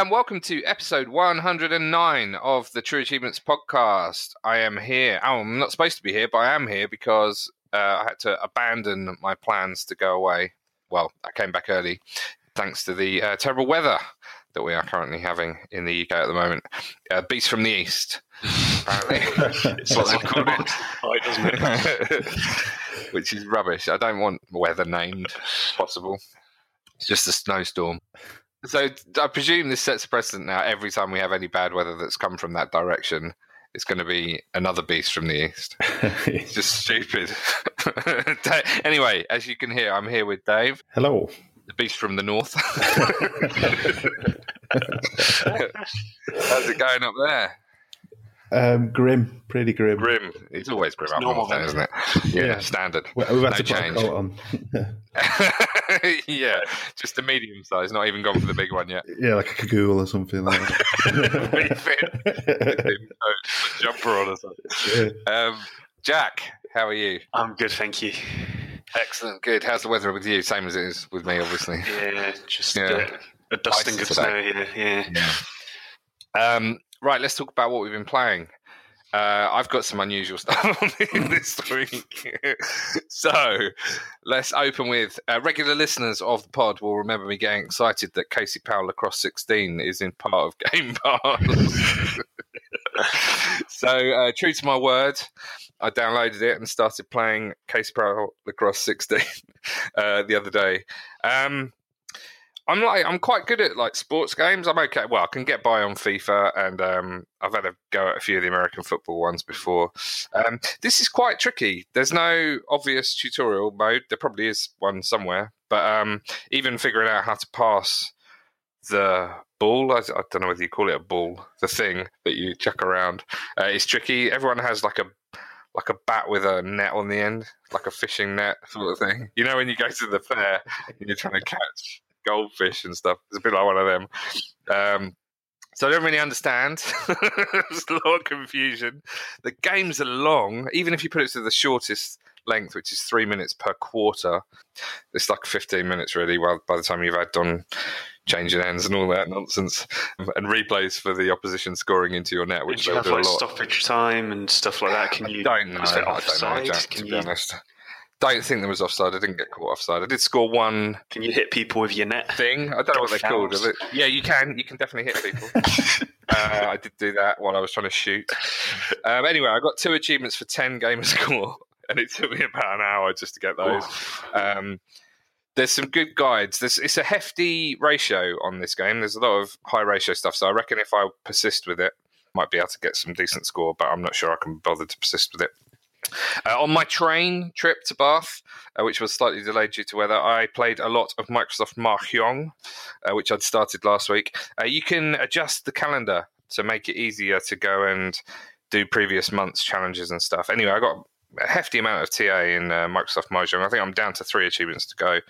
Hello and welcome to episode 109 of the True Achievements podcast. I am here. Oh, I'm not supposed to be here, but I am here because uh, I had to abandon my plans to go away. Well, I came back early thanks to the uh, terrible weather that we are currently having in the UK at the moment. Uh, Beast from the East, apparently. It's what they've called it, right, doesn't it? Which is rubbish. I don't want weather named, possible. It's just a snowstorm. So I presume this sets a precedent now. Every time we have any bad weather that's come from that direction, it's going to be another beast from the east. It's just stupid. anyway, as you can hear, I'm here with Dave, Hello. the beast from the north. How's it going up there? Um, grim, pretty grim. Grim. It's always grim up normal north, then, then. isn't it? Yeah, Yeah. standard. We- We've had No to put a coat on. yeah, just a medium size, not even gone for the big one yet. yeah, like a cagoule or something like that. jumper on or something. Um, Jack, how are you? I'm good, thank you. Excellent, good. How's the weather with you? Same as it is with me, obviously. Yeah, just Yeah. Uh, a dusting of snow today. here. Yeah. Um, right, let's talk about what we've been playing. Uh, I've got some unusual stuff on this week. so let's open with uh, regular listeners of the pod will remember me getting excited that Casey Powell Lacrosse 16 is in part of Game Pass. so, uh, true to my word, I downloaded it and started playing Casey Powell Lacrosse 16 uh, the other day. Um, I'm like I'm quite good at like sports games. I'm okay. Well, I can get by on FIFA, and um, I've had a go at a few of the American football ones before. Um, this is quite tricky. There's no obvious tutorial mode. There probably is one somewhere, but um, even figuring out how to pass the ball, I, I don't know whether you call it a ball, the thing that you chuck around, uh, is tricky. Everyone has like a like a bat with a net on the end, like a fishing net sort of thing. You know, when you go to the fair and you're trying to catch goldfish and stuff. It's a bit like one of them. Um, so I don't really understand. There's a lot of confusion. The games are long, even if you put it to the shortest length, which is three minutes per quarter. It's like 15 minutes, really, well, by the time you've had done changing ends and all that nonsense, and replays for the opposition scoring into your net, which you have do a lot. stoppage time and stuff like that. Can you? don't know. I don't know? Jack, to be you? honest. Don't think there was offside. I didn't get caught offside. I did score one Can you hit people with your net? thing. I don't know what they're called. It? Yeah, you can. You can definitely hit people. uh, I did do that while I was trying to shoot. Um, anyway, I got two achievements for ten gamer score, and it took me about an hour just to get those. Um, there's some good guides. There's, it's a hefty ratio on this game. There's a lot of high ratio stuff. So I reckon if I persist with it, might be able to get some decent score. But I'm not sure I can bother to persist with it. Uh, on my train trip to Bath, uh, which was slightly delayed due to weather, I played a lot of Microsoft Mahjong, uh, which I'd started last week. Uh, you can adjust the calendar to make it easier to go and do previous month's challenges and stuff. Anyway, I got a hefty amount of TA in uh, Microsoft Mahjong. I think I'm down to three achievements to go,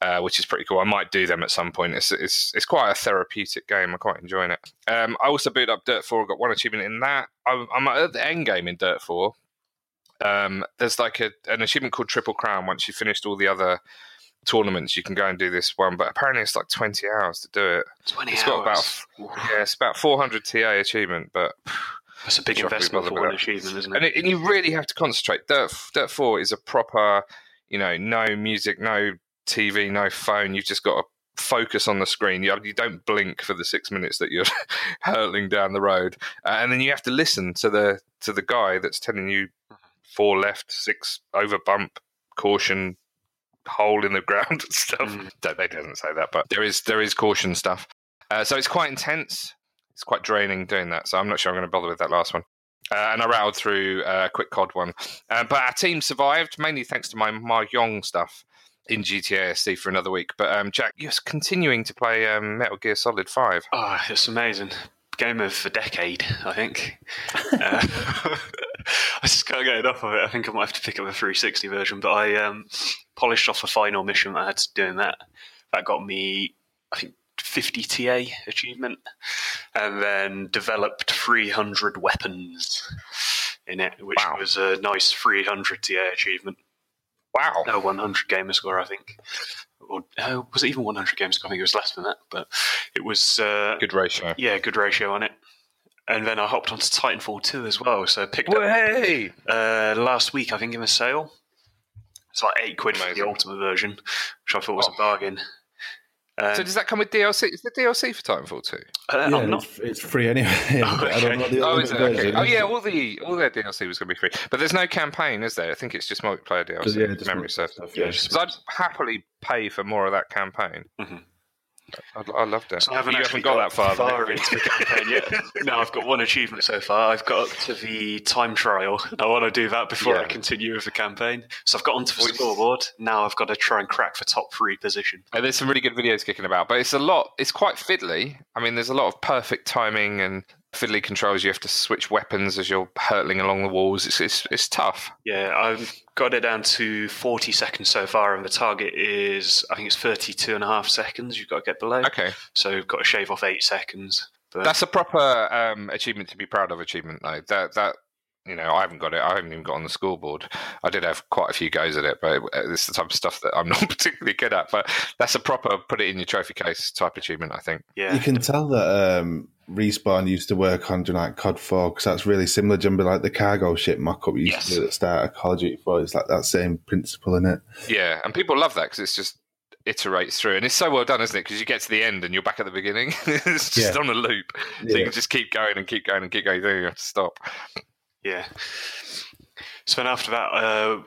uh, which is pretty cool. I might do them at some point. It's, it's, it's quite a therapeutic game. I'm quite enjoying it. Um, I also booted up Dirt 4, got one achievement in that. I'm, I'm at the end game in Dirt 4 um, there's like a, an achievement called Triple Crown. Once you've finished all the other tournaments, you can go and do this one. But apparently, it's like 20 hours to do it. Twenty It's hours. got about yeah, it's about 400 TA achievement, but That's a big Should I be investment for one achievement, isn't and, it? it, and you really have to concentrate. Dirt Dirt 4 is a proper, you know, no music, no TV, no phone. You've just got to focus on the screen. You, you don't blink for the six minutes that you're hurtling down the road, uh, and then you have to listen to the to the guy that's telling you four left, six over bump, caution, hole in the ground and stuff. Mm. They doesn't say that, but there is there is caution stuff. Uh, so it's quite intense. It's quite draining doing that. So I'm not sure I'm going to bother with that last one. Uh, and I rattled through uh, a quick COD one. Uh, but our team survived, mainly thanks to my Mahjong stuff in GTA SC for another week. But um, Jack, you're continuing to play um, Metal Gear Solid 5. Oh, it's amazing. Game of the decade, I think. uh, I just can't get enough of it. I think I might have to pick up a 360 version, but I um, polished off a final mission that I had to do in that. That got me, I think, 50 TA achievement, and then developed 300 weapons in it, which Wow. was a nice 300 TA achievement. Wow. No, 100 gamer score, I think. or uh, was it even 100 games? I think it was less than that, but it was uh, Good ratio. yeah, good ratio on it. And then I hopped onto Titanfall 2 as well, so I picked up Hey! uh, last week, I think, in a sale. It's like eight quid for the ultimate version, which I thought was Oh. a bargain. Um, So does that come with DLC? Is the DLC for Titanfall 2? uh, yeah, I'm not it's, it's free anyway. I don't know the Oh, it? Okay. Oh, yeah. All the all their DLC was going to be free, but there's no campaign, is there? I think it's just multiplayer DLC. Yeah, just memory multiplayer stuff, yeah, yeah. just- So I'd happily pay for more of that campaign. Mhm. I, I loved it. So I haven't you actually haven't got, that far. far into the campaign yet. No, I've got one achievement so far. I've got up to the time trial. I want to do that before I continue with the campaign. So I've got onto the Which- scoreboard. Now I've got to try and crack the top three position. And there's some really good videos kicking about, but it's a lot. It's quite fiddly. I mean, there's a lot of perfect timing and fiddly controls. You have to switch weapons as you're hurtling along the walls. It's it's, it's tough. Yeah, I've got it down to 40 seconds so far, and the target is, I think it's 32 and a half seconds you've got to get below. Okay, So you've got to shave off eight seconds. But that's a proper um, achievement to be proud of. Achievement though. That that you know, I haven't got it. I haven't even got on the scoreboard. I did have quite a few goes at it, but it's the type of stuff that I'm not particularly good at. But that's a proper put it in your trophy case type achievement. I think. yeah, You can tell that um, Respawn used to work on like COD 4 because that's really similar. Jumbo, like the cargo ship mock up you used Yes. to do at the start of Call of Duty 4. It's like that same principle in it. Yeah, and people love that because it's just iterates through, and it's so well done, isn't it? Because you get to the end and you're back at the beginning. it's just Yeah. on a loop, so you can just keep going and keep going and keep going. You don't have to stop. Yeah. So then after that, uh,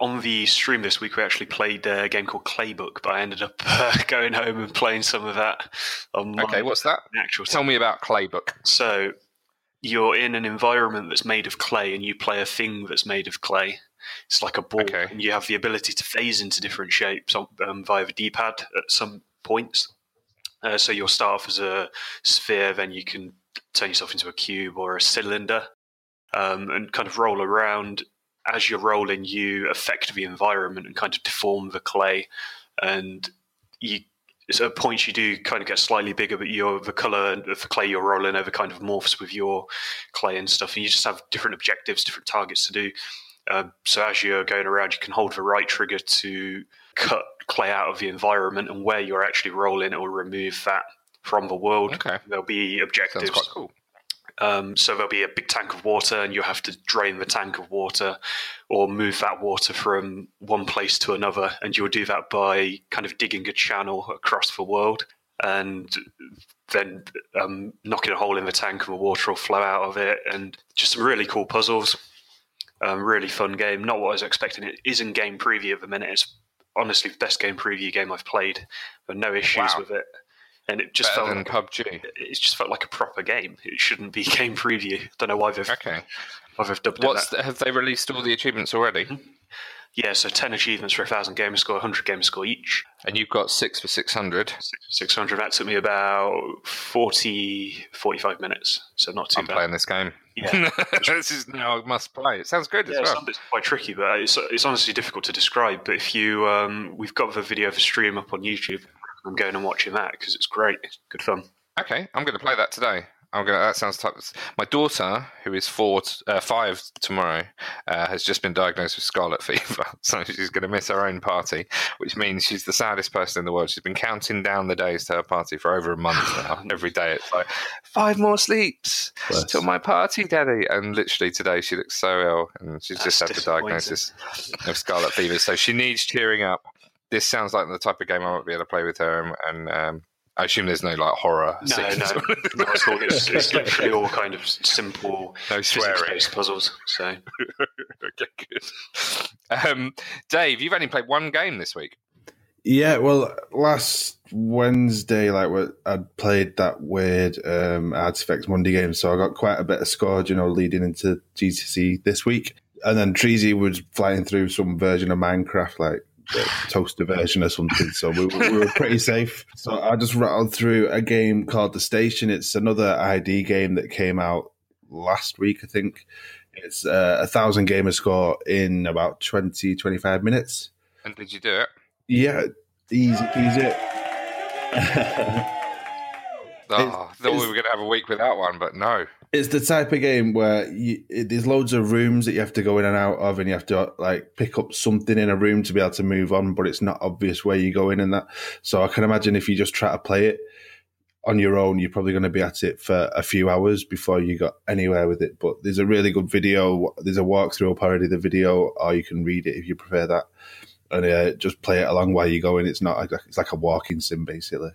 on the stream this week, we actually played a game called Claybook, but I ended up uh, going home and playing some of that on my Okay, what's that? actual Tell me about Claybook. So you're in an environment that's made of clay, and you play a thing that's made of clay. It's like a ball, Okay. and you have the ability to phase into different shapes um, um, via the D-pad at some points. Uh, so you'll start off as a sphere, then you can turn yourself into a cube or a cylinder, um, and kind of roll around. As you're rolling, you affect the environment and kind of deform the clay, and you so at points you do kind of get slightly bigger, but your the color of the clay you're rolling over kind of morphs with your clay and stuff, and you just have different objectives, different targets to do. Um, so as you're going around, you can hold the right trigger to cut clay out of the environment, and where you're actually rolling, it will remove that from the world. Okay, There'll be sounds objectives. quite cool. Um, so there'll be a big tank of water, and you have to drain the tank of water or move that water from one place to another. And you'll do that by kind of digging a channel across the world and then um, knocking a hole in the tank, and the water will flow out of it. And just some really cool puzzles. Um, really fun game. Not what I was expecting. It is in game preview at the minute. It's honestly the best game preview game I've played. Are no issues Wow. with it. And it just Better felt like PUBG. it just felt like a proper game. It shouldn't be game preview. Don't know why they've, Okay, why they've dubbed what's it that. the, have they released all the achievements already? Yeah, so 10 achievements for a 1,000 gamer score, 100 gamer score each. And you've got six for six hundred. 600, that took me about 40, 45 minutes. So not too I'm bad. playing this game. Yeah. this is now I must play. It sounds good Yeah, as well. some bits quite tricky, but it's, it's honestly difficult to describe. But if you, um, we've got the video of the stream up on YouTube. I'm going and watching that because it's great. It's good fun. Okay, I'm going to play that today. I'm going. to That sounds type. My daughter, who is four, t- uh, five tomorrow, uh, has just been diagnosed with scarlet fever, so she's going to miss her own party, which means she's the saddest person in the world. She's been counting down the days to her party for over a month now. Every day, it's like five more sleeps Bless. till my party, Daddy. And literally today, she looks so ill, and she's That's just had the diagnosis of scarlet fever. So she needs cheering up. This sounds like the type of game I might be able to play with her, and, and um, I assume there's no like horror. No, no, not at all. It's, it's literally all kind of simple no swearing. physics-based puzzles. So okay, good. Um, Dave, you've only played one game this week. Yeah, well, last Wednesday, like I'd played that weird um, Artifacts Monday game, so I got quite a bit of score, you know, leading into GTC this week. And then Treasy was flying through some version of Minecraft, like the toaster version or something. So we, we were pretty safe. So I just rattled through a game called The Station. It's another ID game that came out last week, I think. It's uh, a thousand gamer score in about 20, 25 minutes. And did you do it? Yeah, easy peasy. Oh, I thought we were going to have a week without one, but no. It's the type of game where you, it, there's loads of rooms that you have to go in and out of, and you have to like pick up something in a room to be able to move on, but it's not obvious where you go in and that. So I can imagine if you just try to play it on your own, you're probably going to be at it for a few hours before you got anywhere with it. But there's a really good video. There's a walkthrough or parody of the video, or you can read it if you prefer that, and uh, just play it along while you're going. It's not like it's like a walking sim basically.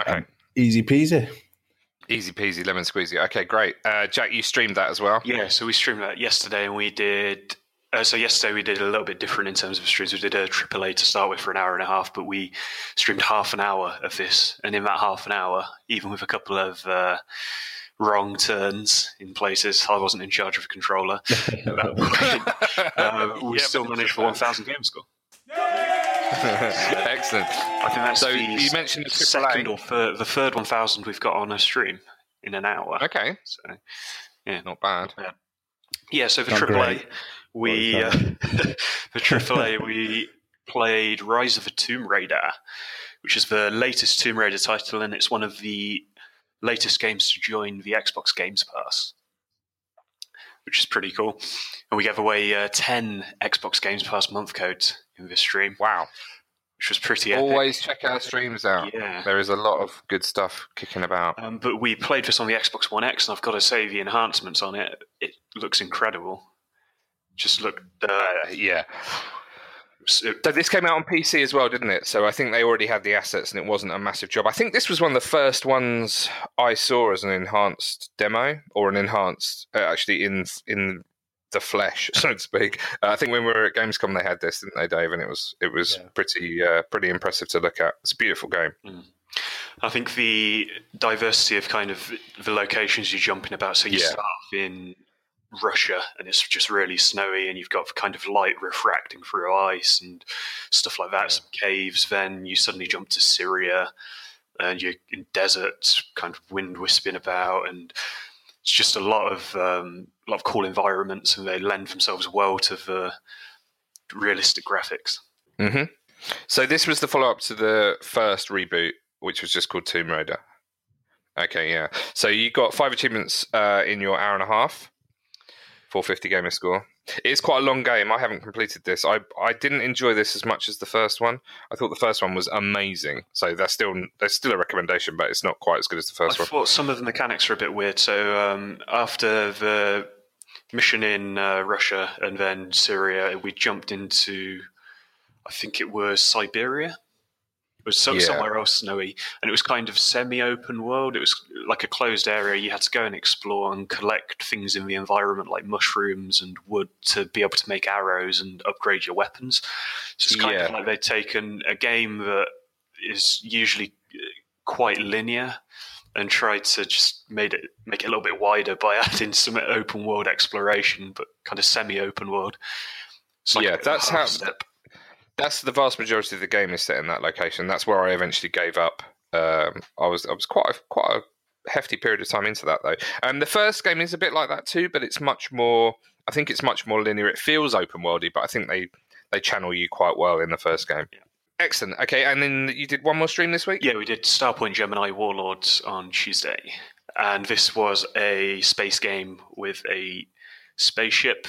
Okay. Um, easy peasy. Easy peasy, lemon squeezy. Okay, great. Uh, Jack, you streamed that as well. Yeah, so we streamed that yesterday, and we did. Uh, so yesterday we did a little bit different in terms of streams. We did a AAA to start with for an hour and a half, but we streamed half an hour of this, and in that half an hour, even with a couple of uh, wrong turns in places, I wasn't in charge of a controller. at uh, we Yeah, still managed for one thousand game score. Excellent. I think that's So the you mentioned the second AAA. or third, the third one thousand we've got on a stream in an hour. Okay, So yeah, not bad. Yeah, so for Not AAA, great. we Well uh, for AAA we played Rise of a Tomb Raider, which is the latest Tomb Raider title, and it's one of the latest games to join the Xbox Games Pass, which is pretty cool. And we gave away uh, ten Xbox Games Pass month codes in this stream, Wow. which was pretty epic. Always check our streams out. Yeah. There is a lot of good stuff kicking about. Um, but we played this on the Xbox One X, and I've got to say the enhancements on it, it looks incredible. Just look, Uh, yeah. So- this came out on PC as well, didn't it? So I think they already had the assets, and it wasn't a massive job. I think this was one of the first ones I saw as an enhanced demo, or an enhanced, uh, actually in in the flesh, so to speak. Uh, I think when we were at Gamescom, they had this, didn't they, Dave? And it was it was Yeah. pretty uh, pretty impressive to look at. It's a beautiful game. I think the diversity of kind of the locations you jump in about. So you Yeah. start in Russia, and it's just really snowy, and you've got kind of light refracting through ice and stuff like that. Some caves. Then you suddenly jump to Syria, and you're in deserts, kind of wind wisping about, and it's just a lot of um, a lot of cool environments, and they lend themselves well to the realistic graphics. hmm So this was the follow up to the first reboot, which was just called Tomb Raider. Okay, yeah. So you got five achievements uh, in your hour and a half, 450 gamer score. It's quite a long game. I haven't completed this. I I didn't enjoy this as much as the first one. I thought the first one was amazing. So that's still there's still a recommendation, but it's not quite as good as the first I one. thought some of the mechanics are a bit weird. So um, after the mission in uh, Russia and then Syria, we jumped into, I think it was Siberia. It was so, Yeah. somewhere else snowy, and it was kind of semi-open world. It was like a closed area. You had to go and explore and collect things in the environment, like mushrooms and wood, to be able to make arrows and upgrade your weapons. So it's kind of like they've taken a game that is usually uh, quite linear and tried to just made it make it a little bit wider by adding some open world exploration, but kind of semi-open world. It's like Yeah, that's how- step. That's the vast majority of the game is set in that location. That's where I eventually gave up. Um, I was I was quite a, quite a hefty period of time into that though. And the first game is a bit like that too, but it's much more. I think it's much more linear. It feels open worldy, but I think they they channel you quite well in the first game. Excellent. Okay, and then you did one more stream this week. Yeah, we did Starpoint Gemini Warlords on Tuesday, and this was a space game with a spaceship.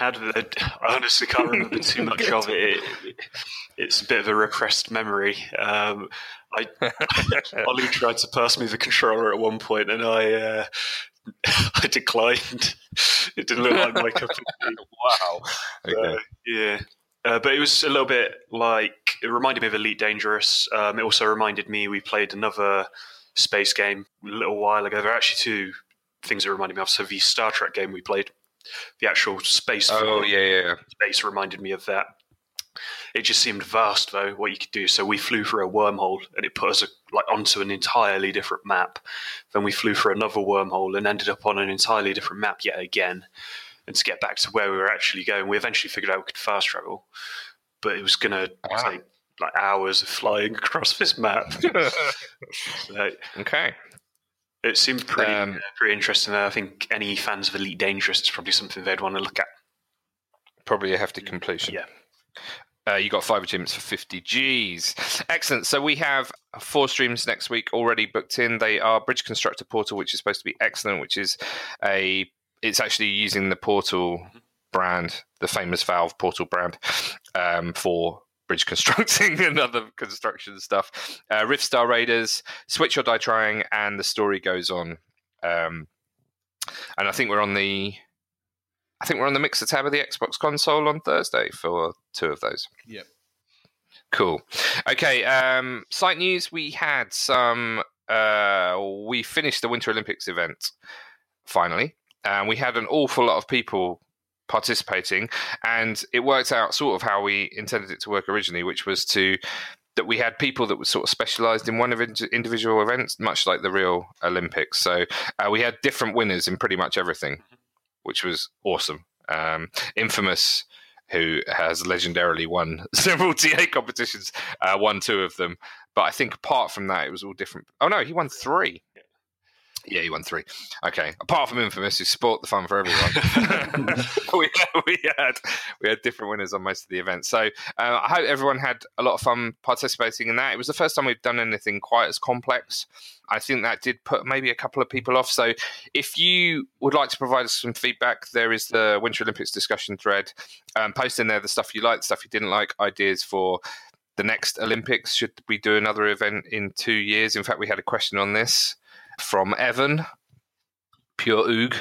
You had the, I honestly can't remember too much of it. It- It's a bit of a repressed memory. Um, I Ollie tried to pass me the controller at one point, and I uh, I declined. It didn't look like my cup of tea. Wow. Okay. Uh, yeah. Uh, but it was a little bit like it reminded me of Elite Dangerous. Um, it also reminded me we played another space game a little while ago. There are actually two things that reminded me of. So the Star Trek game we played, the actual space oh yeah, yeah, space reminded me of that. It just seemed vast, though, what you could do. So we flew through a wormhole, and it put us like onto an entirely different map. Then we flew through another wormhole and ended up on an entirely different map yet again. And to get back to where we were actually going, we eventually figured out we could fast travel, but it was going to ah. Wow. take like hours of flying across this map. So okay. It seemed pretty Um, uh, pretty interesting. I think any fans of Elite Dangerous is probably something they'd want to look at. Probably a hefty completion. Yeah. Uh, you got five achievements for 50 G's. Excellent. So we have four streams next week already booked in. They are Bridge Constructor Portal, which is supposed to be excellent, which is a it's actually using the Portal brand, the famous Valve Portal brand, um, for bridge constructing and other construction stuff. Uh, Rift Star Raiders, Switch or Die Trying, and the story goes on. Um, and I think we're on the I think we're on the Mixer tab of the Xbox console on Thursday for two of those. Yep. Cool. Okay. Um, site news. We had some. Uh, we finished the Winter Olympics event finally, and we had an awful lot of people participating, and it worked out sort of how we intended it to work originally, which was to that we had people that were sort of specialized in one of individual events, much like the real Olympics. So uh, we had different winners in pretty much everything which was awesome. Um, Infamous, who has legendarily won several TA competitions, uh, won two of them. But I think apart from that, it was all different. Oh no, he won three. Yeah, he won three. Okay. Apart from Infamous, who sport the fun for everyone, we, we, had we had different winners on most of the events. So uh, I hope everyone had a lot of fun participating in that. It was the first time we've done anything quite as complex. I think that did put maybe a couple of people off. So if you would like to provide us some feedback, there is the Winter Olympics discussion thread. Um, post in there the stuff you liked, the stuff you didn't like, ideas for the next Olympics. Should we do another event in two years? In fact, we had a question on this from Evan. Pure Oog.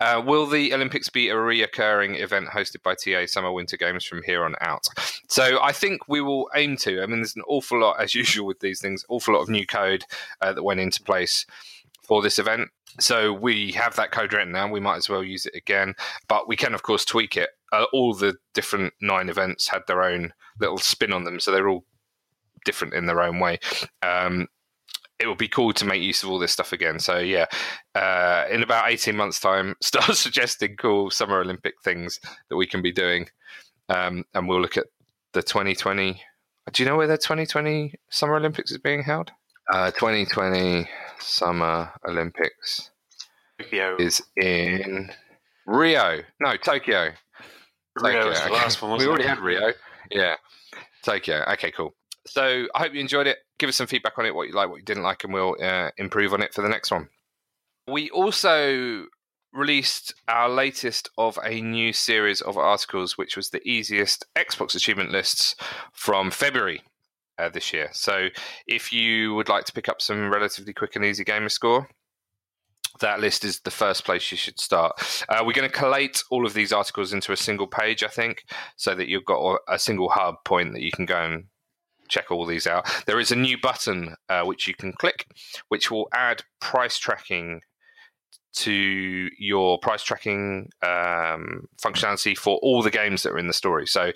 Uh, will the Olympics be a reoccurring event hosted by TA Summer Winter Games from here on out? So I think we will aim to. I mean, there's an awful lot, as usual with these things, awful lot of new code uh, that went into place for this event. So we have that code written now. We might as well use it again, but we can, of course, tweak it. Uh, all the different nine events had their own little spin on them, so they're all different in their own way. Um, it would be cool to make use of all this stuff again. So yeah, uh, in about eighteen months' time, start suggesting cool Summer Olympic things that we can be doing, um, and we'll look at the 2020. Do you know where the 2020 Summer Olympics is being held? Uh, 2020 Summer Olympics Tokyo. is in Rio. No, Tokyo. Rio was the okay. last one, we wasn't already it? had Rio. Yeah, Tokyo. Okay, cool. So I hope you enjoyed it. Give us some feedback on it, what you like, what you didn't like, and we'll uh, improve on it for the next one. We also released our latest of a new series of articles, which was the easiest Xbox achievement lists from February uh, this year. So if you would like to pick up some relatively quick and easy gamer score, that list is the first place you should start. Uh, we're going to collate all of these articles into a single page, I think, so that you've got a- single hub point that you can go and check all these out. There is a new button uh, which you can click, which will add price tracking to your price tracking um, functionality for all the games that are in the story. So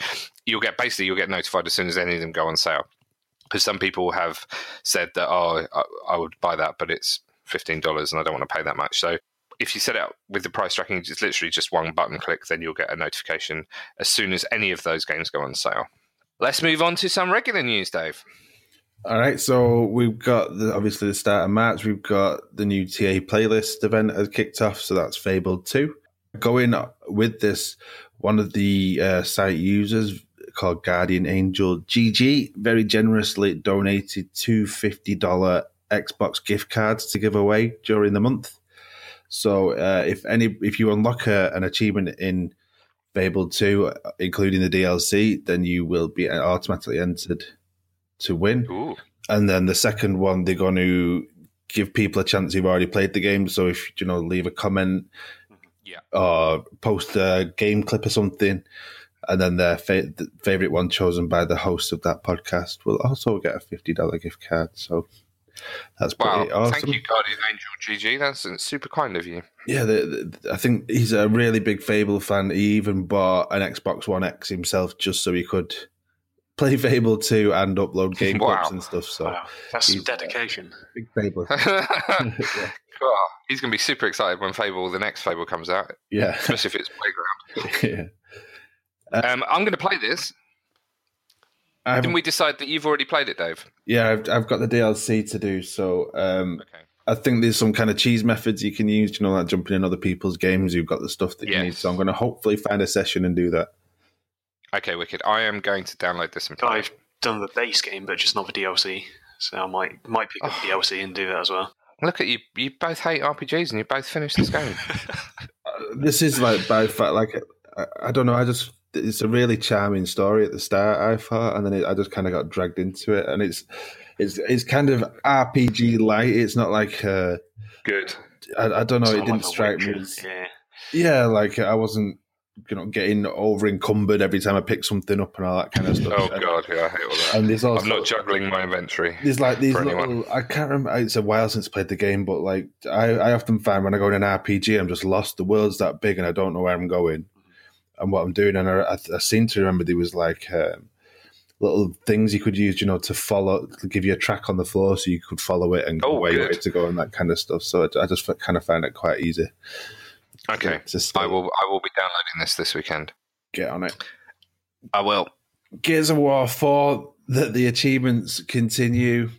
you'll get basically you'll get notified as soon as any of them go on sale. Because some people have said that oh I, I would buy that, but it's fifteen dollars and I don't want to pay that much. So if you set it up with the price tracking, it's literally just one button click, then you'll get a notification as soon as any of those games go on sale. Let's move on to some regular news, Dave. All right, so we've got the, obviously the start of March. We've got the new TA playlist event has kicked off, so that's Fable Two. Going with this, one of the uh, site users called Guardian Angel GG very generously donated two fifty dollar Xbox gift cards to give away during the month. So uh, if any, if you unlock a, an achievement in Fable Two, including the DLC, then you will be automatically entered to win. Ooh. And then the second one, they're going to give people a chance who've already played the game. So if you know, leave a comment, mm-hmm. Yeah. or post a game clip or something, and then their fa- the favorite one chosen by the host of that podcast will also get a fifty dollar gift card. So that's Wow. pretty awesome. Thank you, Guardian Angel GG. That's uh, super kind of you. Yeah, the, the, I think he's a really big Fable fan. He even bought an Xbox One X himself just so he could play Fable 2 and upload game Wow. clips and stuff. So Wow, that's some he's- dedication. big Fable. Cool. He's going to be super excited when Fable, the next Fable, comes out, yeah. especially if it's Playground. yeah. Um, I'm going to play this. I've, Didn't we decide that you've already played it, Dave? yeah, I've, I've got the DLC to do. So um, Okay. I think there's some kind of cheese methods you can use, you know, like jumping in other people's games. You've got the stuff that you need. So I'm going to hopefully find a session and do that. Okay, wicked. I am going to download this and play. I've done the base game, but just not the DLC. So I might might pick up the Oh. DLC and do that as well. Look at you. You both hate RPGs and you both finished this game. this is like by fact, like I, I don't know. I just it's a really charming story at the start. I thought, and then it, I just kind of got dragged into it, and it's it's it's kind of RPG light. It's not like uh, Good. I, I don't know. It's it didn't like strike me. As, Yeah. yeah, like I wasn't you know getting over encumbered every time I picked something up and all that kind of stuff. Oh god, yeah, I hate all that. And there's also I'm not juggling my inventory. There's like these for anyone. little. I can't remember. It's a while since I played the game, but like I, I often find when I go in an RPG, I'm just lost. The world's that big, and I don't know where I'm going and what I'm doing. And I, I, I seem to remember there was like um, little things you could use, you know, to follow, to give you a track on the floor, so you could follow it and go Oh, where you to go and that kind of stuff. So I, I just kind of found it quite easy. Okay. I will I will be downloading this this weekend. get on it. I will. Gears of War Four. That the achievements continue.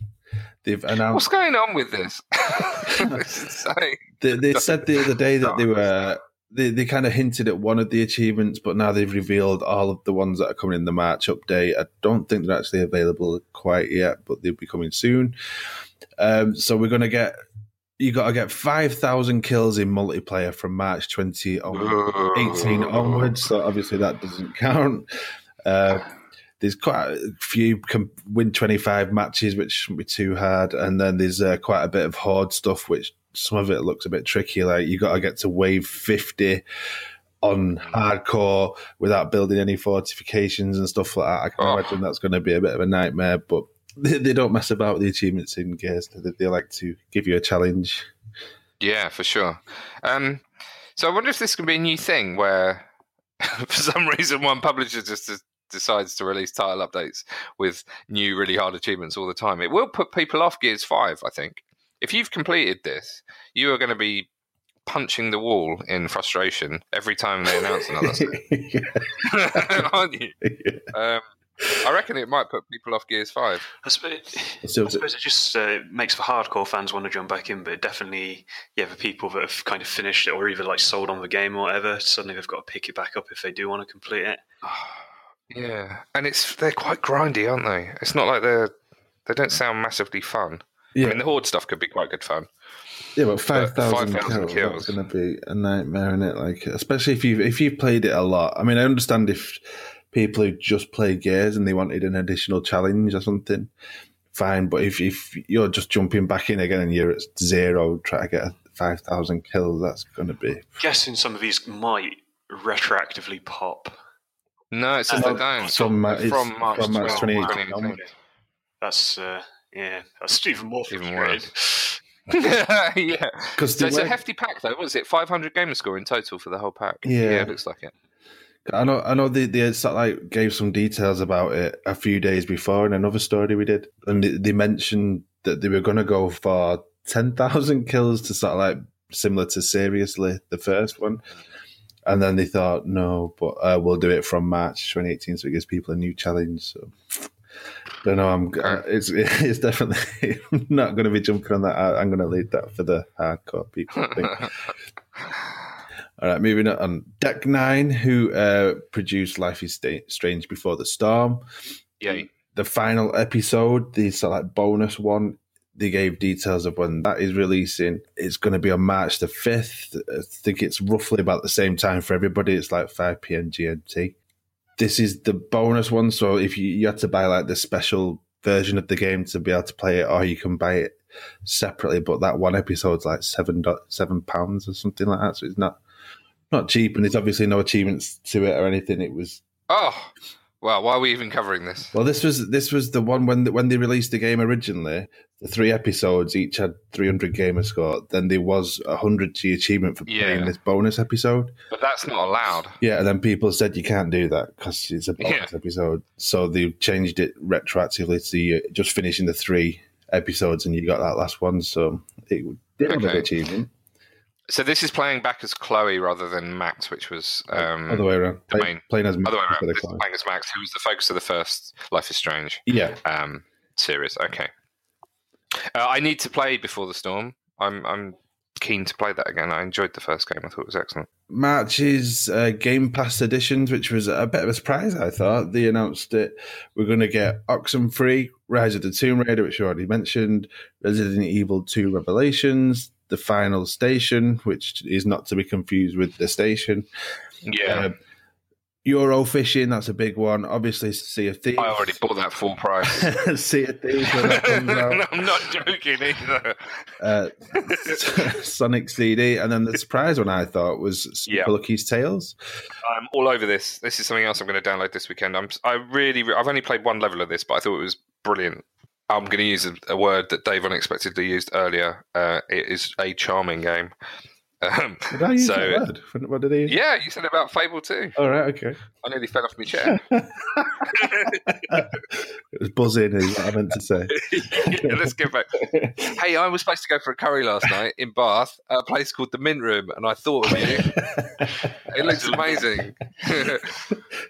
They've announced. What's going on with this? They, they said the other day that they were they, they kind of hinted at one of the achievements, but now they've revealed all of the ones that are coming in the March update. I don't think they're actually available quite yet, but they'll be coming soon. Um, so we're gonna get you got to get five thousand kills in multiplayer from March twenty on, 18 onwards. So obviously that doesn't count. Uh, there's quite a few can win 25 matches, which shouldn't be too hard. And then there's uh, quite a bit of horde stuff, which some of it looks a bit tricky. Like you got to get to wave 50 on hardcore without building any fortifications and stuff like that. I can Oh. imagine that's going to be a bit of a nightmare, but they, they don't mess about with the achievements in Gears. They, they like to give you a challenge. Yeah, for sure. Um, so I wonder if this can be a new thing where, for some reason, one publisher just des- decides to release title updates with new, really hard achievements all the time. It will put people off Gears Five. I think if you've completed this, you are going to be punching the wall in frustration every time they announce another, aren't you? Um, I reckon it might put people off Gears Five. I suppose, I suppose it just uh, makes for hardcore fans want to jump back in, but definitely, yeah, for people that have kind of finished it or even like sold on the game or whatever, suddenly they've got to pick it back up if they do want to complete it. Yeah, and it's they're quite grindy, aren't they? It's not like they're they don't sound massively fun. I Yeah. mean, the horde stuff could be quite good fun. Yeah, but five thousand kills, kills. that's going to be a nightmare, is it? Like, especially if you if you've played it a lot. I mean, I understand if people who just play Gears and they wanted an additional challenge or something, fine. But if if you're just jumping back in again and you're at zero, try to get five thousand kills, that's going to be. guessing some of these might retroactively pop. No, it says Uh, they don't. From, from March, from March 2018 2018. That's uh, yeah, that's even more Even frustrating. yeah, Because so it's a hefty pack though. What is it? Five hundred gamer score in total for the whole pack. Yeah. it looks like it. I know, I know. They, they sort of like gave some details about it a few days before in another story we did, and they, they mentioned that they were going to go for ten thousand kills to sort of like similar to seriously the first one, and then they thought no, but uh, we'll do it from March 2018, so it gives people a new challenge. So. Don't know. I'm. It's it's definitely not going to be jumping on that. I, I'm going to leave that for the hardcore people. All right, moving on. Deck Nine, who uh, produced Life is Strange Before the Storm, Yeah, the final episode, the sort of like bonus one, they gave details of when that is releasing. It's going to be on March the 5th. I think it's roughly about the same time for everybody. It's like 5 p.m. GMT. This is the bonus one. So if you, you had to buy like the special version of the game to be able to play it, or you can buy it separately. But that one episode's like seven seven pounds or something like that. So it's not not cheap, and there's obviously no achievements to it or anything. It was Oh, well, why are we even covering this? well, this was this was the one when when they released the game originally. The three episodes each had 300 gamer score. Then there was a hundred G achievement for playing Yeah. this bonus episode. But that's not allowed. Yeah, and then people said you can't do that because it's a bonus Yeah. episode. So they changed it retroactively to you just finishing the three episodes, and you got that last one. So it did have an Okay. achievement. So this is playing back as Chloe rather than Max, which was um, Other way around. the main- playing as other way around. This is playing as Max, who was the focus of the first Life is Strange Yeah, um, series. Okay. Uh, I need to play Before the Storm. I'm I'm keen to play that again. I enjoyed the first game. I thought it was excellent. March's uh, Game Pass editions, which was a bit of a surprise, I thought. They announced it. We're going to get Oxenfree, Rise of the Tomb Raider, which you already mentioned, Resident Evil 2 Revelations, The Final Station, which is not to be confused with The Station. Yeah. Uh, Euro fishing, that's a big one. Obviously, Sea of Thieves. I already bought that full price. sea of Thieves when that comes out. no, I'm not joking either. Uh, Sonic CD, and then the surprise one I thought was Super Yeah. Lucky's Tales. I'm all over this. This is something else I'm going to download this weekend. I'm. I really. I've only played one level of this, but I thought it was brilliant. I'm going to use a, a word that Dave unexpectedly used earlier. Uh, it is a charming game. Um, Did I use So- that word? What did he use? yeah, you said about Fable too. All right, okay. I nearly fell off my chair. It was buzzing, is what I meant to say. Yeah, Let's get back. Hey, I was supposed to go for a curry last night in Bath at a place called the Mint Room, and I thought of you. It looks amazing,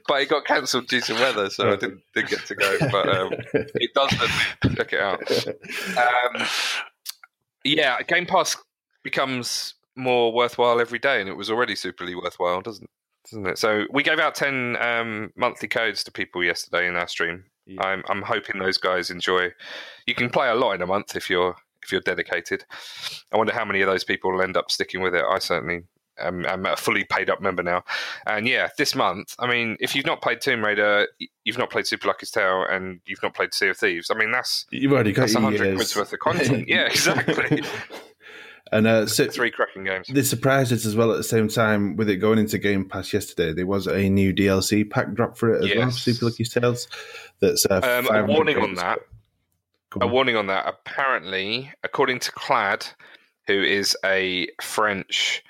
but it got cancelled due to weather, so I didn't, didn't get to go. But um, it does look. Check it out. Um, yeah, Game Pass becomes more worthwhile every day, and it was already superly worthwhile, doesn't doesn't it? So we gave out ten um, monthly codes to people yesterday in our stream. Yeah. I'm I'm hoping those guys enjoy. You can play a lot in a month if you're if you're dedicated. I wonder how many of those people will end up sticking with it. I certainly. am I'm a fully paid up member now, and yeah, this month. I mean, if you've not played Tomb Raider, you've not played Super Lucky's Tale, and you've not played Sea of Thieves. I mean, that's You've already got that's hundred years. quid's worth of content. yeah, exactly. And uh, so, Three cracking games. they surprised us as well at the same time with it going into Game Pass yesterday. There was a new DLC pack drop for it as well, Super Lucky's Tales. That's uh, Um, a 500 warning on that. Go A on. warning on that. Apparently, according to Clad, who is a French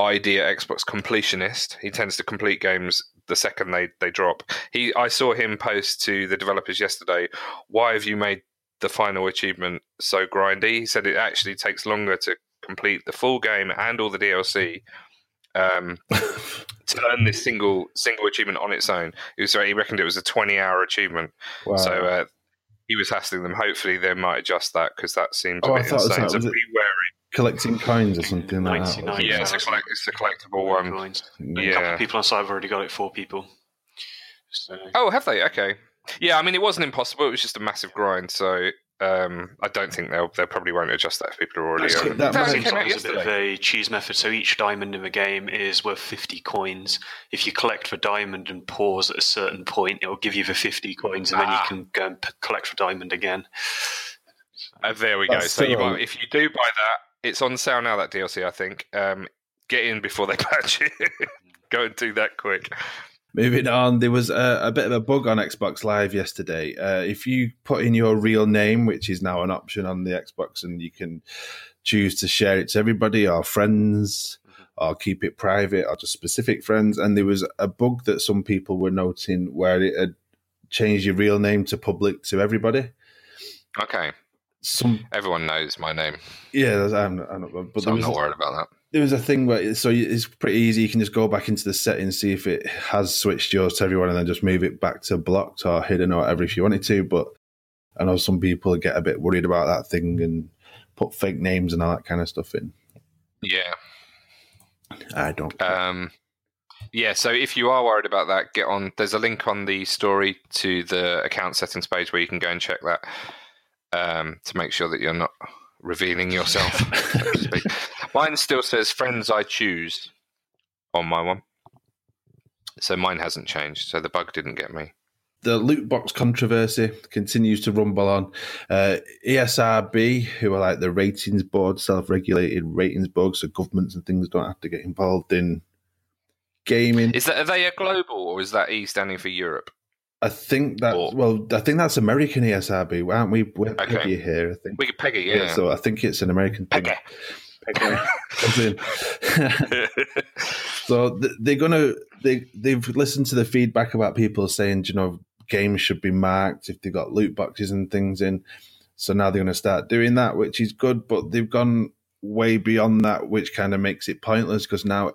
idea Xbox completionist, he tends to complete games the second they, they drop. He, I saw him post to the developers yesterday. Why have you made the final achievement so grindy? He said it actually takes longer to complete the full game and all the DLC. Um, to earn this single single achievement on its own, he, was, he reckoned it was a twenty-hour achievement. Wow. So uh, he was hassling them. Hopefully, they might adjust that because that seems a Oh, I bit thought insane. that- So was it- be wary. collecting coins or something like that. Yeah, it's a, collect, it's a collectible one. Coins. A couple of people on site have already got it. Four people. So Oh, have they? Okay. Yeah, I mean, it wasn't impossible. It was just a massive grind. So um, I don't think they'll they probably won't adjust that if people are already That's- on. that it. seems like it's a bit of a cheese method. So each diamond in the game is worth 50 coins. If you collect for diamond and pause at a certain point, it will give you the 50 coins, and then you Ah. can go and p- collect for diamond again. Uh, there we go. So you still- might, if you do buy that, it's on sale now. That DLC, I think. Um, get in before they patch it. Go and do that quick. Moving on, there was a, a bit of a bug on Xbox Live yesterday. Uh, if you put in your real name, which is now an option on the Xbox, and you can choose to share it to everybody or friends, or keep it private, or just specific friends, and there was a bug that some people were noting where it had changed your real name to public to everybody. Okay. Some, Everyone knows my name, yeah, I'm, I'm not, but so I'm not worried about that. There was a thing where so it's pretty easy. You can just go back into the settings, see if it has switched yours to everyone, and then just move it back to blocked or hidden or whatever if you wanted to. But I know some people get a bit worried about that thing and put fake names and all that kind of stuff in. Yeah. I don't. Um, yeah, so if you are worried about that, get on. There's a link on the story to the account settings page where you can go and check that um, to make sure that you're not revealing yourself. so to speak. Mine still says "friends I choose" on my one, so mine hasn't changed. So the bug didn't get me. the loot box controversy continues to rumble on. Uh, ESRB, who are like the ratings board, self-regulated ratings board, so governments and things don't have to get involved in gaming. Is that are they a global or is that E standing for Europe? I think that Or- well, I think that's American ESRB, aren't we? We're Okay. PEGI here, I think. Wikipedia, Yeah. yeah. so I think it's an American thing. In- so th- they're gonna they they've listened to the feedback about people saying you know games should be marked if they've got loot boxes and things in. So now they're going to start doing that, which is good. But they've gone way beyond that, which kind of makes it pointless because now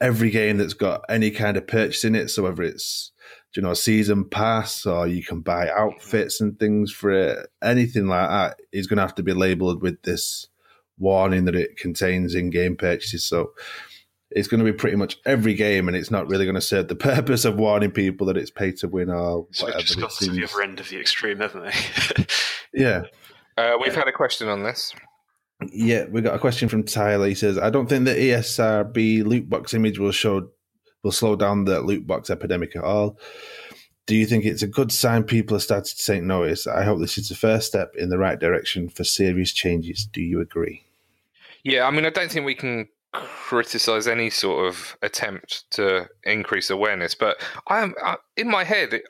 every game that's got any kind of purchase in it, so whether it's you know a season pass or you can buy outfits and things for it, anything like that is going to have to be labeled with this warning that it contains in-game purchases. So it's going to be pretty much every game, and it's not really going to serve the purpose of warning people that it's pay to win or So whatever. we've just it got to the other end of the extreme, haven't we? Yeah. Uh, we've had a question on this. Yeah, we got a question from Tyler. He says, "I don't think the ESRB loot box image will show will slow down the loot box epidemic at all. Do you think it's a good sign people are starting to take notice? I hope this is the first step in the right direction for serious changes. Do you agree?" Yeah, I mean, I don't think we can criticize any sort of attempt to increase awareness, but I'm I, in my head.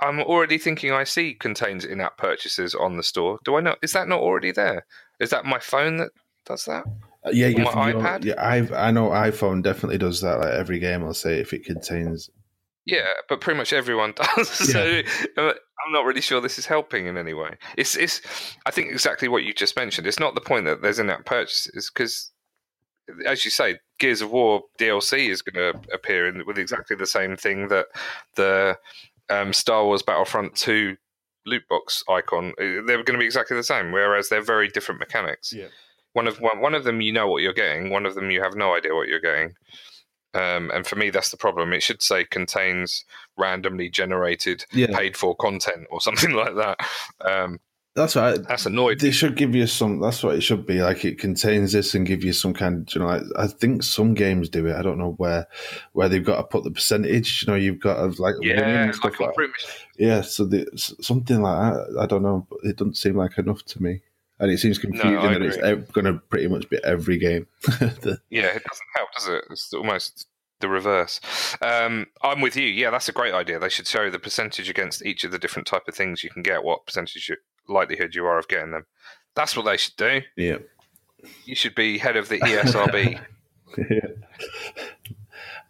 I'm already thinking I see contains in-app purchases on the store. Do I not? Is that not already there? Is that my phone that does that? Uh, yeah, you, my iPad? yeah, I I know iPhone definitely does that. Like every game, I'll say if it contains. Yeah, but pretty much everyone does. so uh, I'm not really sure this is helping in any way. It's it's. I think exactly what you just mentioned. It's not the point that there's in-app purchases because, as you say, Gears of War DLC is going to appear in, with exactly the same thing that the um, Star Wars Battlefront 2 loot box icon. uh, They're going to be exactly the same, whereas they're very different mechanics. Yeah. One of one, one of them you know what you're getting. One of them you have no idea what you're getting. Um, and for me, that's the problem. It should say contains randomly generated Yeah, paid for content or something like that. Um, that's right. that's annoyed. They should give you some. That's what it should be. Like it contains this and give you some kind. You know, like, I think some games do it. I don't know where where they've got to put the percentage. You know, you've got to like Yeah, like like Yeah, so the, something like that. I don't know, but it doesn't seem like enough to me, and it seems confusing I that it's going to pretty much be every game. The- yeah, it doesn't help, does it? It's almost the reverse. Um, I'm with you. Yeah, that's a great idea. They should show the percentage against each of the different type of things you can get. What percentage you, likelihood you are of getting them. That's what they should do. yeah. You should be head of the ESRB.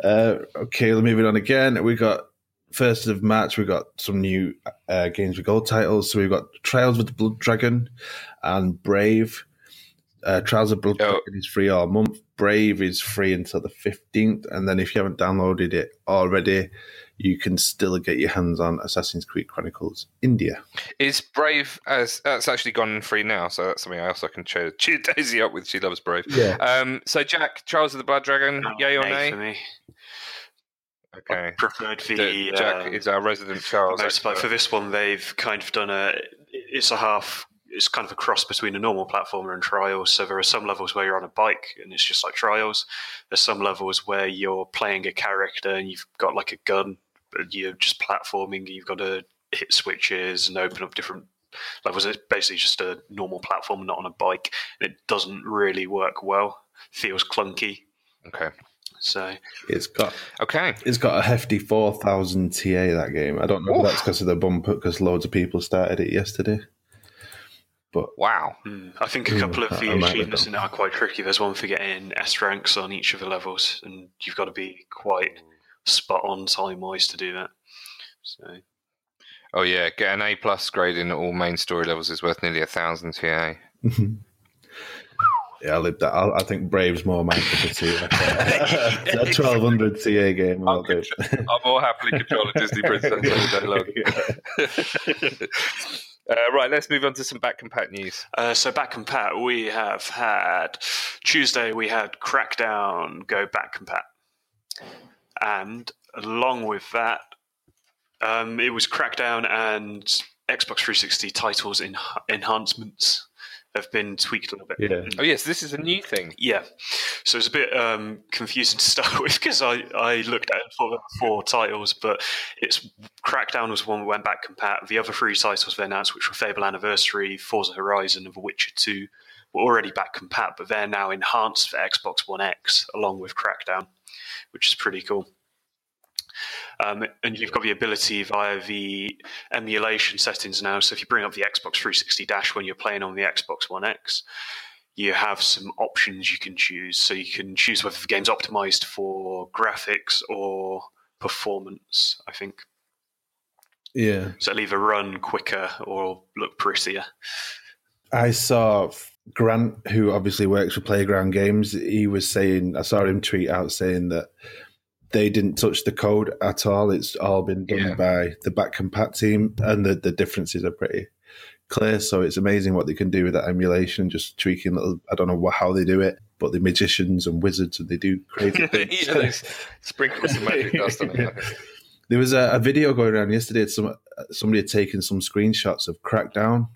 Uh, okay, moving on again. We got first of March. we've got some new uh, games with gold titles. So we've got Trials with the Blood Dragon and Brave. Uh, Trials of Blood Oh. Dragon is free all month. Brave is free until the fifteenth, and then if you haven't downloaded it already, you can still get your hands on Assassin's Creed Chronicles India. Is Brave as that's actually gone free now? So that's something else I can cheer, cheer Daisy up with. She loves Brave. Yeah, Um, so Jack, Trials of the Blood Dragon, yay or Nay nay? for me. Okay. Preferred the D- Jack um, is our resident Trials. expert. for this one they've kind of done a it's a half it's kind of a cross between a normal platformer and trials so there are some levels where you're on a bike and it's just like trials there's some levels where you're playing a character and you've got like a gun but you're just platforming you've got to hit switches and open up different levels it's basically just a normal platform not on a bike it doesn't really work well feels clunky Okay. So it's got Okay. it's got a hefty four thousand TA. That game. I don't know if that's because of the bump, because loads of people started it yesterday. But wow. Mm, I think a Mm, couple of the I might have achievements in it are quite tricky. There's one for getting S ranks on each of the levels, and you've got to be quite spot on time wise to do that. So Oh yeah, get an A plus grade in all main story levels is worth nearly a thousand TA. Yeah, I lived that. I, I think Brave's more my cup of tea. a twelve hundred TA game. I'll do. I'll more happily control a Disney princess all day long. uh, right, let's move on to some back compat news. Uh, so back compat, we have had Tuesday. We had Crackdown go back compat, and along with that, um, it was Crackdown and Xbox 360 titles in enhancements have been tweaked a little bit. Yeah. Oh yes, this is a new thing. Yeah, so it's a bit um, confusing to start with because I, I looked at it for four titles, but it's Crackdown was one we went back compat. The other three titles they announced, which were Fable Anniversary, Forza Horizon, and The Witcher Two, were already back compat, but they're now enhanced for Xbox One X along with Crackdown, which is pretty cool. Um, and you've got the ability via the emulation settings now. So if you bring up the Xbox 360 dash when you're playing on the Xbox One X, you have some options you can choose. So you can choose whether the game's optimized for graphics or performance, I think. Yeah. So it'll either run quicker or look prettier. I saw Grant, who obviously works for Playground Games. He was saying, I saw him tweet out saying that they didn't touch the code at all. It's all been done Yeah. by the back compat team, and the, the differences are pretty clear. So it's amazing what they can do with that emulation, just tweaking little. I don't know how they do it, but the magicians and wizards and they do crazy things. yeah, they sprinkle some magic dust on it. There was a, a, video going around yesterday. Some somebody had taken some screenshots of Crackdown,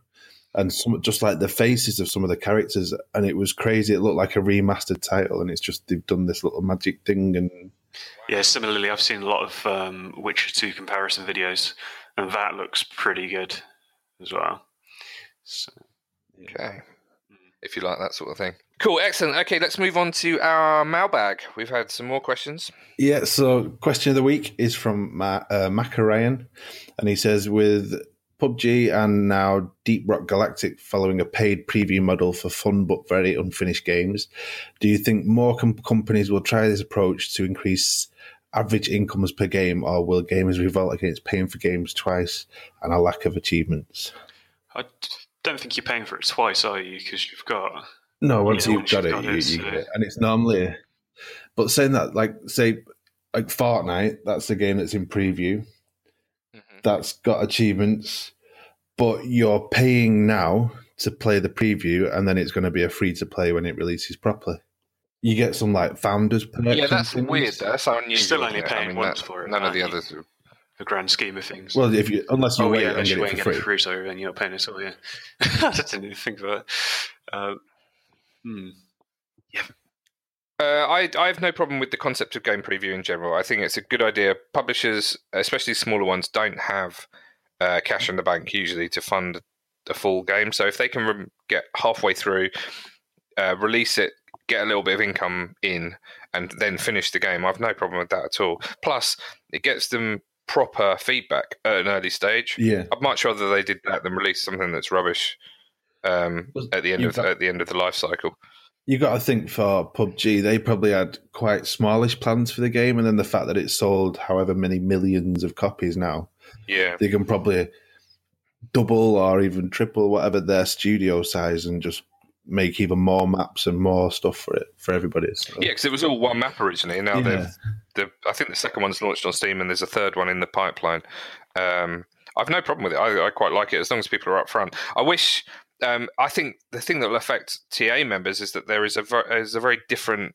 and some just like the faces of some of the characters, and it was crazy. It looked like a remastered title, and it's just they've done this little magic thing. And yeah, similarly, I've seen a lot of um, Witcher Two comparison videos, and that looks pretty good as well. So, okay, if you like that sort of thing. Cool, excellent. Okay, let's move on to our mailbag. We've had some more questions. Yeah, so question of the week is from Ma- uh, Macarayan, and he says, with PUBG and now Deep Rock Galactic following a paid preview model for fun but very unfinished games, do you think more com- companies will try this approach to increase average incomes per game, or will gamers revolt against paying for games twice and a lack of achievements? I don't think you're paying for it twice, are you? Because you've got no, once you've got, it, got you, you get it, and it's normally. But saying that, like, say, like Fortnite, that's the game that's in preview. That's got achievements, but you're paying now to play the preview, and then it's going to be a free to play when it releases properly. You get some like founders perks. Yeah, that's weird. That's unusual. You're still only paying I mean, once for it. None of the others. Are... The grand scheme of things. Well, if you unless you oh, wait yeah, and get you it for free. free, so then you're not paying at all. Yeah, I didn't even think of that. Uh, Hmm. Uh, I I have no problem with the concept of game preview in general. I think it's a good idea. Publishers, especially smaller ones, don't have uh, cash in the bank usually to fund the full game. So if they can re- get halfway through, uh, release it, get a little bit of income in, and then finish the game, I've no problem with that at all. Plus, it gets them proper feedback at an early stage. Yeah, I'd much rather they did that than release something that's rubbish um, at the end of at the end of the life cycle. You got to think for PUBG, they probably had quite smallish plans for the game, and then the fact that it sold however many millions of copies now, yeah, they can probably double or even triple whatever their studio size and just make even more maps and more stuff for it for everybody. So. Yeah, because it was all one map originally. Now yeah. they've, I think the second one's launched on Steam, and there's a third one in the pipeline. Um, I've no problem with it. I, I, quite like it as long as people are up front. I wish um, I think the thing that will affect TA members is that there is a ver- is a very different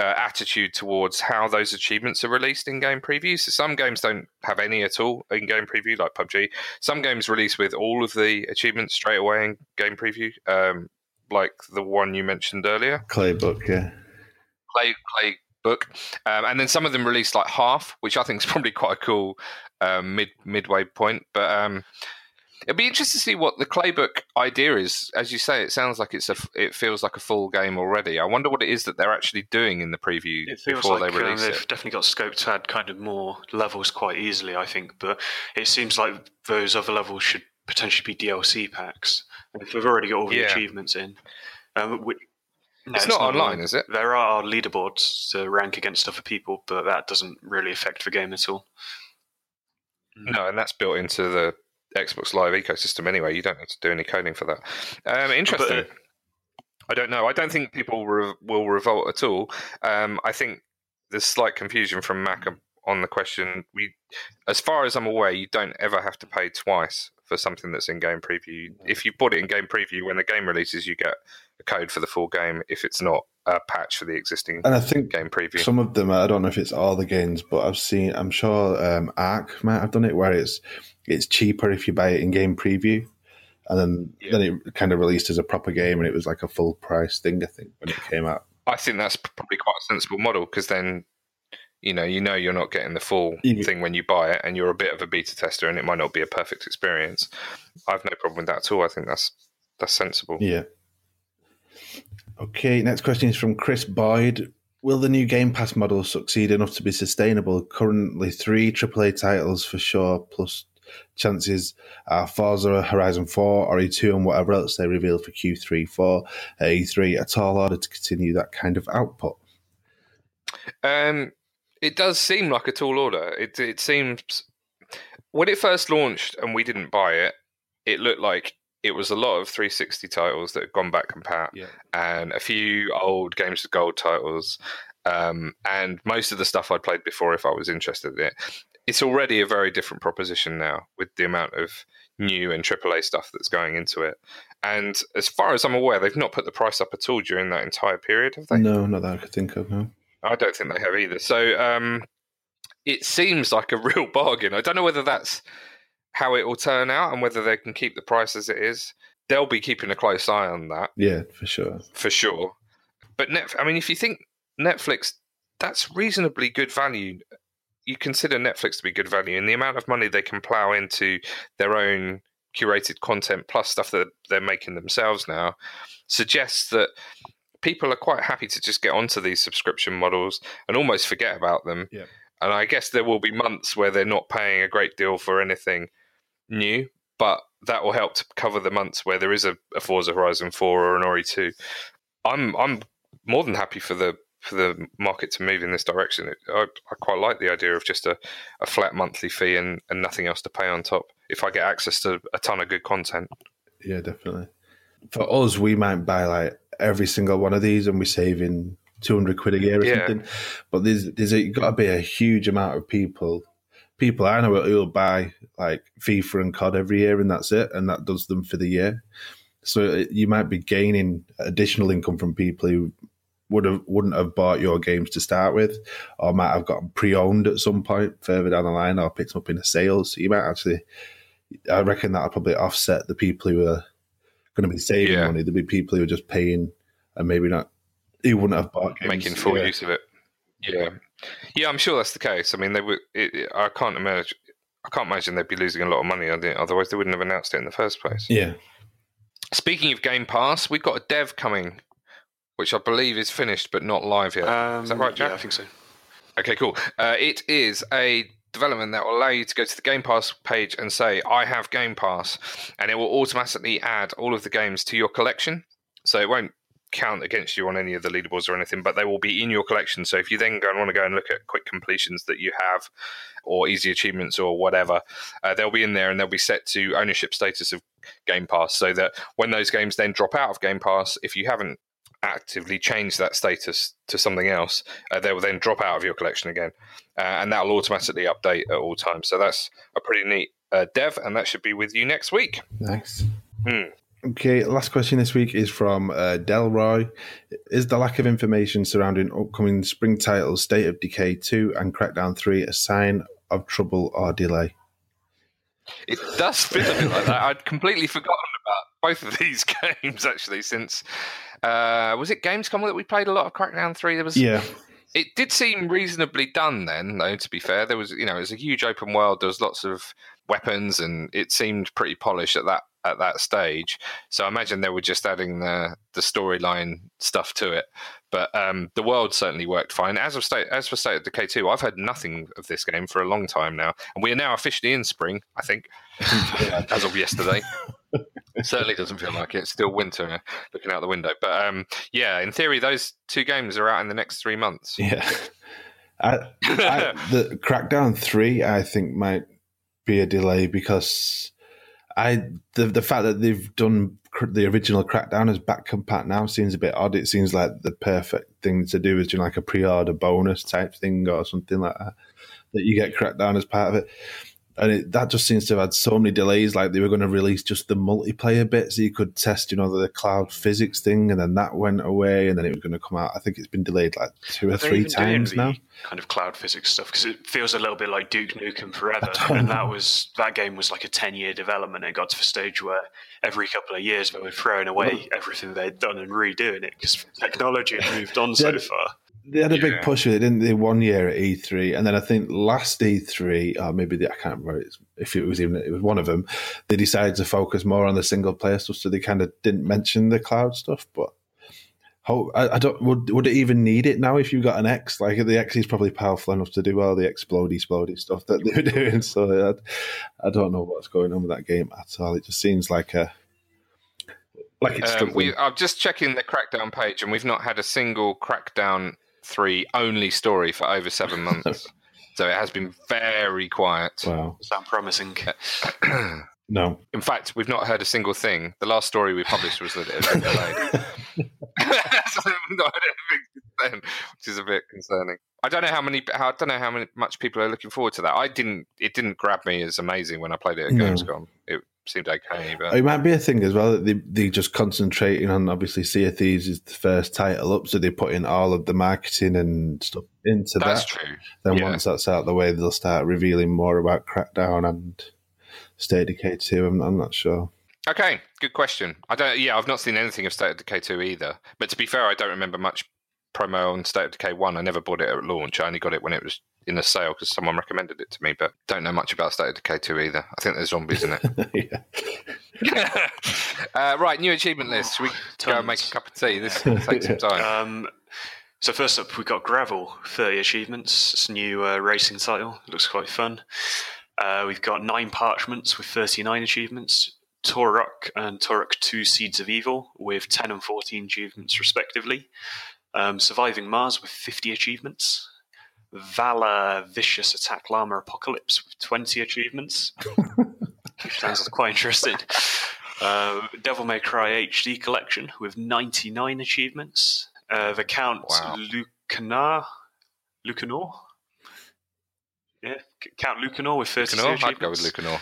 uh, attitude towards how those achievements are released in game previews. So some games don't have any at all in game preview, like PUBG. Some games release with all of the achievements straight away in game preview, um, like the one you mentioned earlier, Claybook, yeah, Clay Clay book, um, and then some of them release like half, which I think is probably quite a cool um, mid midway point. But um, It'd be interesting to see what the Claybook idea is. As you say, it sounds like it's a. It feels like a full game already. I wonder what it is that they're actually doing in the preview before like, they release uh, they've it. Definitely got scope to add kind of more levels quite easily, I think. But it seems like those other levels should potentially be DLC packs. And if we've already got all the yeah. achievements in, um, we, no, it's, it's, not, not online, online, is it? There are leaderboards to rank against other people, but that doesn't really affect the game at all. No, and that's built into the Xbox Live ecosystem anyway. You don't have to do any coding for that. Um, interesting. But, uh, I don't know. I don't think people re- will revolt at all. Um, I think there's slight confusion from Mac on the question. We, as far as I'm aware, you don't ever have to pay twice for something that's in game preview. If you bought it in game preview, when the game releases, you get a code for the full game. If it's not a patch for the existing and I think game preview, some of them I don't know if it's all the games, but I've seen. I'm sure um, Ark might have done it where it's it's cheaper if you buy it in game preview. And then, yeah. then it kind of released as a proper game, and it was like a full price thing. I think when it came out. I think that's probably quite a sensible model because then you know you know you're not getting the full yeah. thing when you buy it and you're a bit of a beta tester and it might not be a perfect experience i've no problem with that at all i think that's that's sensible yeah okay next question is from chris boyd Will the new Game Pass model succeed enough to be sustainable? Currently, three AAA titles for sure, plus chances are Forza Horizon 4 or E2 and whatever else they reveal for Q3 4, E3 a tall order to continue that kind of output. Um, it does seem like a tall order. It it seems when it first launched and we didn't buy it, it looked like it was a lot of 360 titles that had gone back compat yeah. and a few old games of gold titles um, and most of the stuff I'd played before if I was interested in it. It's already a very different proposition now with the amount of new and AAA stuff that's going into it. And as far as I'm aware, they've not put the price up at all during that entire period, have they? No, not that I could think of. No. I don't think they have either. So um, it seems like a real bargain. I don't know whether that's how it will turn out and whether they can keep the price as it is. They'll be keeping a close eye on that Yeah, for sure. for sure. But net, I mean, if you think Netflix, that's reasonably good value. You consider Netflix to be good value, and the amount of money they can plow into their own curated content plus stuff that they're making themselves now suggests that people are quite happy to just get onto these subscription models and almost forget about them. Yeah. And I guess there will be months where they're not paying a great deal for anything new, but that will help to cover the months where there is a, a Forza Horizon 4 or an Ori 2. I'm I'm more than happy for the for the market to move in this direction. I, I quite like the idea of just a, a flat monthly fee and, and nothing else to pay on top if I get access to a ton of good content. Yeah, definitely. For us, we might buy like every single one of these, and we're saving two hundred quid a year or Yeah. something. But there's there's a, got to be a huge amount of people. People I know who'll buy like FIFA and COD every year, and that's it, and that does them for the year. So it, you might be gaining additional income from people who would have wouldn't have bought your games to start with, or might have got them pre-owned at some point further down the line, or picked them up in a sale. So you might actually, I reckon that'll probably offset the people who are going to be saving Yeah. money. There'll be people who are just paying and maybe not, who wouldn't have bought games. making full Yeah. use of it. Yeah, yeah, I'm sure that's the case. I mean, they would. It, it- I can't imagine. I can't imagine they'd be losing a lot of money on it. Otherwise, they wouldn't have announced it in the first place. Yeah, Speaking of Game Pass, we've got a dev coming, which I believe is finished but not live yet. Um, Is that right, Jack? Yeah, I think so. Okay, cool. Uh, it is a development that will allow you to go to the Game Pass page and say, I have Game Pass, and it will automatically add all of the games to your collection. So it won't count against you on any of the leaderboards or anything, but they will be in your collection. So if you then go and want to go and look at quick completions that you have or easy achievements or whatever, uh, they'll be in there and they'll be set to ownership status of Game Pass so that when those games then drop out of Game Pass, if you haven't actively changed that status to something else, uh, they will then drop out of your collection again. Uh, and that'll automatically update at all times. So that's a pretty neat uh, dev, and that should be with you next week. nice. Hmm. Okay, last question this week is from uh, Delroy. Is the lack of information surrounding upcoming spring titles State of Decay 2 and Crackdown 3 a sign of trouble or delay? It does feel a bit like that. I'd completely forgotten about both of these games actually. Since uh, was it Gamescom that we played a lot of Crackdown Three? There was Yeah, it did seem reasonably done then, though. To be fair, there was you know it was a huge open world. There was lots of weapons, and it seemed pretty polished at that at that stage. So I imagine they were just adding the the storyline stuff to it. But um, the world certainly worked fine. As of state as for State of Decay two, I've heard nothing of this game for a long time now, and we are now officially in spring. I think as of yesterday. It certainly doesn't feel like it. It's still winter uh, looking out the window. But um, yeah, in theory, those two games are out in the next three months. yeah. I, I, the Crackdown 3, I think, might be a delay because I the the fact that they've done the original Crackdown as back compat now seems a bit odd. It seems like the perfect thing to do is do like a pre-order bonus type thing or something like that. That you get Crackdown as part of it. And it, that just seems to have had so many delays. Like they were going to release just the multiplayer bit, so you could test, you know, the cloud physics thing, and then that went away, and then it was going to come out. I think it's been delayed like two or three times now. Kind of cloud physics stuff because it feels a little bit like Duke Nukem Forever, and know. that was that game was like a ten year development. It got to a stage where every couple of years they were throwing away everything they'd done and redoing it because technology had moved on so far. They had a big push with it, didn't they? One year at E3, and then I think last E3, or maybe the, I can't remember if it was even it was one of them. They decided to focus more on the single player stuff, so they kind of didn't mention the cloud stuff. But how I, I don't would would it even need it now if you got an X? Like the X is probably powerful enough to do all the explody explody stuff that they were doing. So I, I don't know what's going on with that game at all. It just seems like a like it's Um, we, I'm just checking the Crackdown page, and we've not had a single Crackdown 3 only story for over seven months. so it has been very quiet. wow. Sound promising? Uh, no. In fact, we've not heard a single thing. The last story we published was that it had been delayed. so we've not heard anything since then, which is a bit concerning. I don't know how many. How, I don't know how many, much people are looking forward to that. I didn't. It didn't grab me as amazing when I played it at No. Gamescom. Seemed okay. But It might be a thing as well that they they just concentrating on obviously Sea of Thieves is the first title up, so they put in all of the marketing and stuff into that's that. true. Then yeah. once that's out of the way, they'll start revealing more about Crackdown and State of Decay 2. I'm, I'm not sure. Okay, good question. I don't. Yeah, I've not seen anything of State of Decay two either. But to be fair, I don't remember much promo on State of Decay one. I never bought it at launch. I only got it when it was in a sale because someone recommended it to me. But don't know much about State of Decay two either. I think there's zombies in it. uh, right, new achievement list. Should we go and make a cup of tea? This will take some time. Um, so first up, we've got Gravel, 30 achievements. It's a new uh, racing title. It looks quite fun. Uh, we've got nine parchments with 39 achievements. Turok and Turok 2 Seeds of Evil with 10 and 14 achievements respectively. Um, Surviving Mars with 50 achievements. Valor Vicious Attack Llama Apocalypse with 20 achievements. Sounds quite interesting. Uh, Devil May Cry HD Collection with 99 achievements. Uh, the Count Wow. Lucanar, Lucanor? Yeah, Count Lucanor with 32 Lucanor? achievements. I'd go with Lucanor.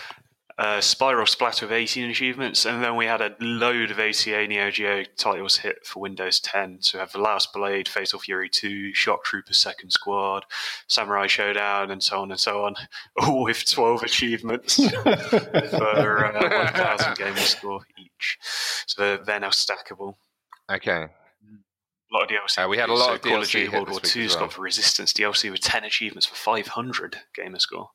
Uh, Spiral Splatter with 18 achievements, and then we had a load of ACA Neo Geo titles hit for Windows 10. So we have The Last Blade, Fatal Fury 2, Shock Trooper Second Squad, Samurai Shodown, and so on and so on, all with 12 achievements for uh, 1,000 gamer score each. So they're, now stackable. Okay. A lot of DLC. Uh, we had a lot of Call of Duty World War as well. got the Resistance DLC with 10 achievements for 500 gamer score.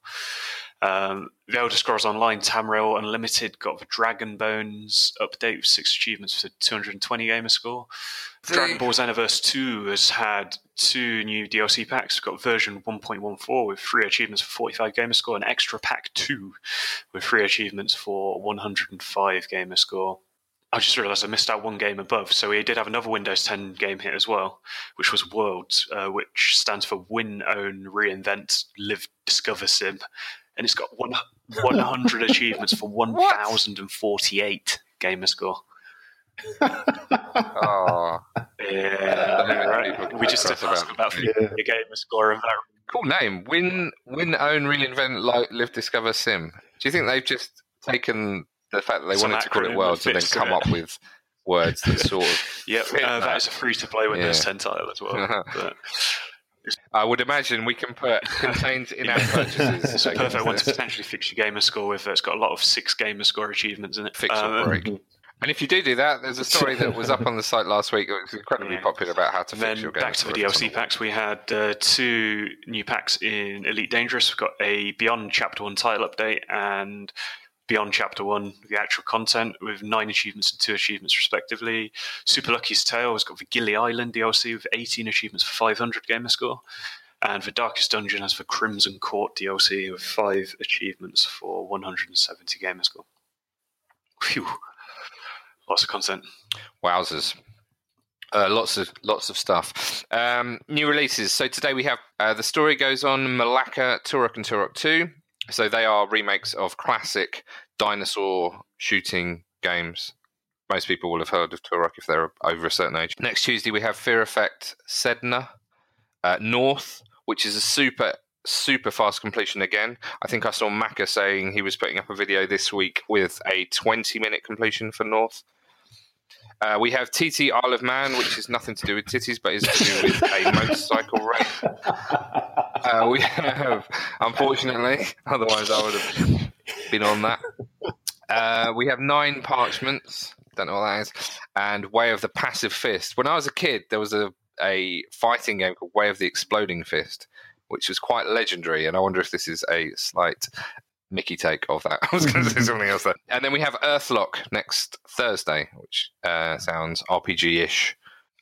Um, the Elder Scrolls Online Tamriel Unlimited got the Dragon Bones update with six achievements for 220 gamer score. The- Dragon Ball Xenoverse 2 has had two new DLC packs. We've got version 1.14 with three achievements for 45 gamer score, and Extra Pack 2 with three achievements for 105 gamer score. I just realised I missed out one game above. So we did have another Windows 10 game hit as well, which was Worlds, uh, which stands for Win, Own, Reinvent, Live, Discover Sim. And it's got one, 100 achievements for 1,048 gamer score. Oh, Yeah, many right. We just cross about. about Yeah. the gamer score of that. cool name. Win, win, own, reinvent, li- live, discover, sim. Do you think they've just taken the fact that they Some wanted to call it acronym Worlds and then come it. up with words that sort of yeah, uh, that that? is a free to play Windows Yeah. 10 title as well. But I would imagine we can put contained in our purchases. it's a perfect one to potentially fix your gamer score with. It's got a lot of six gamer score achievements in it. Fix or Um, break. And if you do do that, there's a story that was up on the site last week. It was incredibly Yeah. popular about how to And fix your game. back to the DLC packs, we had uh, two new packs in Elite Dangerous. We've got a Beyond Chapter 1 title update and Beyond Chapter 1, the actual content, with nine achievements and two achievements respectively. Super Lucky's Tale has got the Gilly Island DLC with 18 achievements for 500 gamer score. And the Darkest Dungeon has the Crimson Court DLC with five achievements for 170 gamer score. Phew. Lots of content. Wowzers. Uh, lots of lots of stuff. Um, new releases. So today we have uh, the story goes on Malacca, Turok, and Turok Two. So they are remakes of classic dinosaur shooting games. Most people will have heard of Turok if they're over a certain age. Next Tuesday we have Fear Effect Sedna, uh, North, which is a super super fast completion again. I think I saw Maka saying he was putting up a video this week with a 20 minute completion for North. Uh, we have TT Isle of Man, which is nothing to do with titties, but is to do with a motorcycle race. Uh, we have, unfortunately, otherwise I would have been on that. Uh, we have nine parchments. Don't know what that is. And Way of the Passive Fist. When I was a kid, there was a, a fighting game called Way of the Exploding Fist, which was quite legendary. And I wonder if this is a slight Mickey take of that. I was going to say something else there. And then we have Earthlock next Thursday, which uh, sounds RPG ish.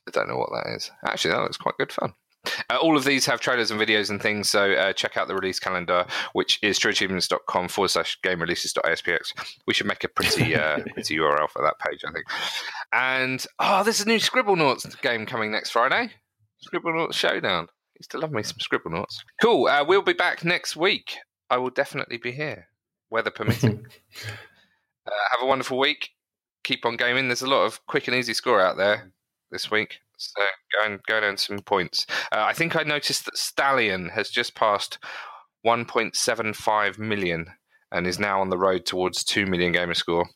I don't know what that is. Actually, that looks quite good fun. Uh, all of these have trailers and videos and things, so uh, check out the release calendar, which is trueachievements.com forward slash game releases.aspx. We should make a pretty uh, pretty URL for that page, I think. And oh, there's a new Scribblenauts game coming next Friday. Scribblenauts Showdown. Used to love me some Scribblenauts. Cool. Uh, we'll be back next week. I will definitely be here, weather permitting. uh, have a wonderful week. Keep on gaming. There's a lot of quick and easy score out there this week. So go and go down some points. Uh, I think I noticed that Stallion has just passed 1.75 million and is now on the road towards 2 million gamer score,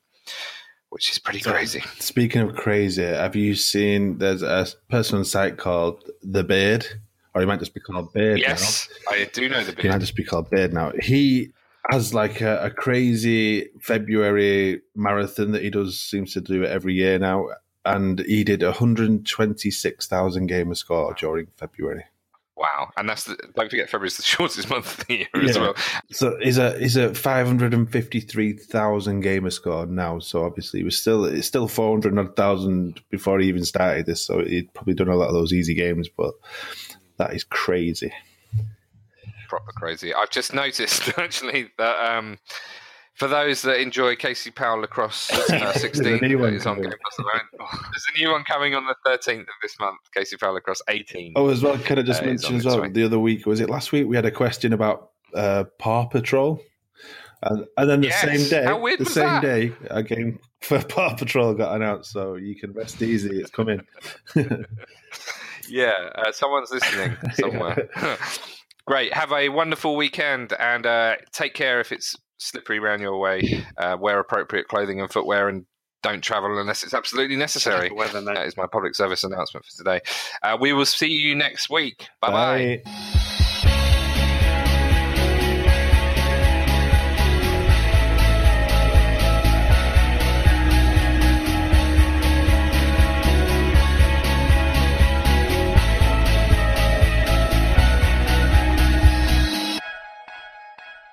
which is pretty crazy. Speaking of crazy, have you seen there's a person on site called The Beard? Or he might just be called Beard Yes, I do know the Beard. He might just be called Beard now. He has like a, a crazy February marathon that he does, seems to do it every year now. And he did 126,000 gamer score during February. Wow. And that's the, don't forget, February's the shortest month of the year as well. So he's a he's a five hundred and fifty three thousand gamer score now. So obviously he was still it's still four hundred odd thousand before he even started this. So he'd probably done a lot of those easy games, but that is crazy. proper crazy. I've just noticed actually that um, for those that enjoy Casey Powell Lacrosse uh, There's a 16 new one on. Game Pass. There's a new one coming on the 13th of this month. Casey Powell Lacrosse 18. Oh, as well, can I just Uh, mention as well? way. The other week was it last week? We had a question about uh, Paw Patrol, and, and then the Yes. same day, the same that? day, a game for Paw Patrol got announced. So you can rest easy; it's coming. Yeah, uh, someone's listening somewhere. Great. Have a wonderful weekend and uh, take care if it's slippery around your way. Uh, wear appropriate clothing and footwear and don't travel unless it's absolutely necessary. Weather. That is my public service announcement for today. Uh, we will see you next week. Bye bye. Bye.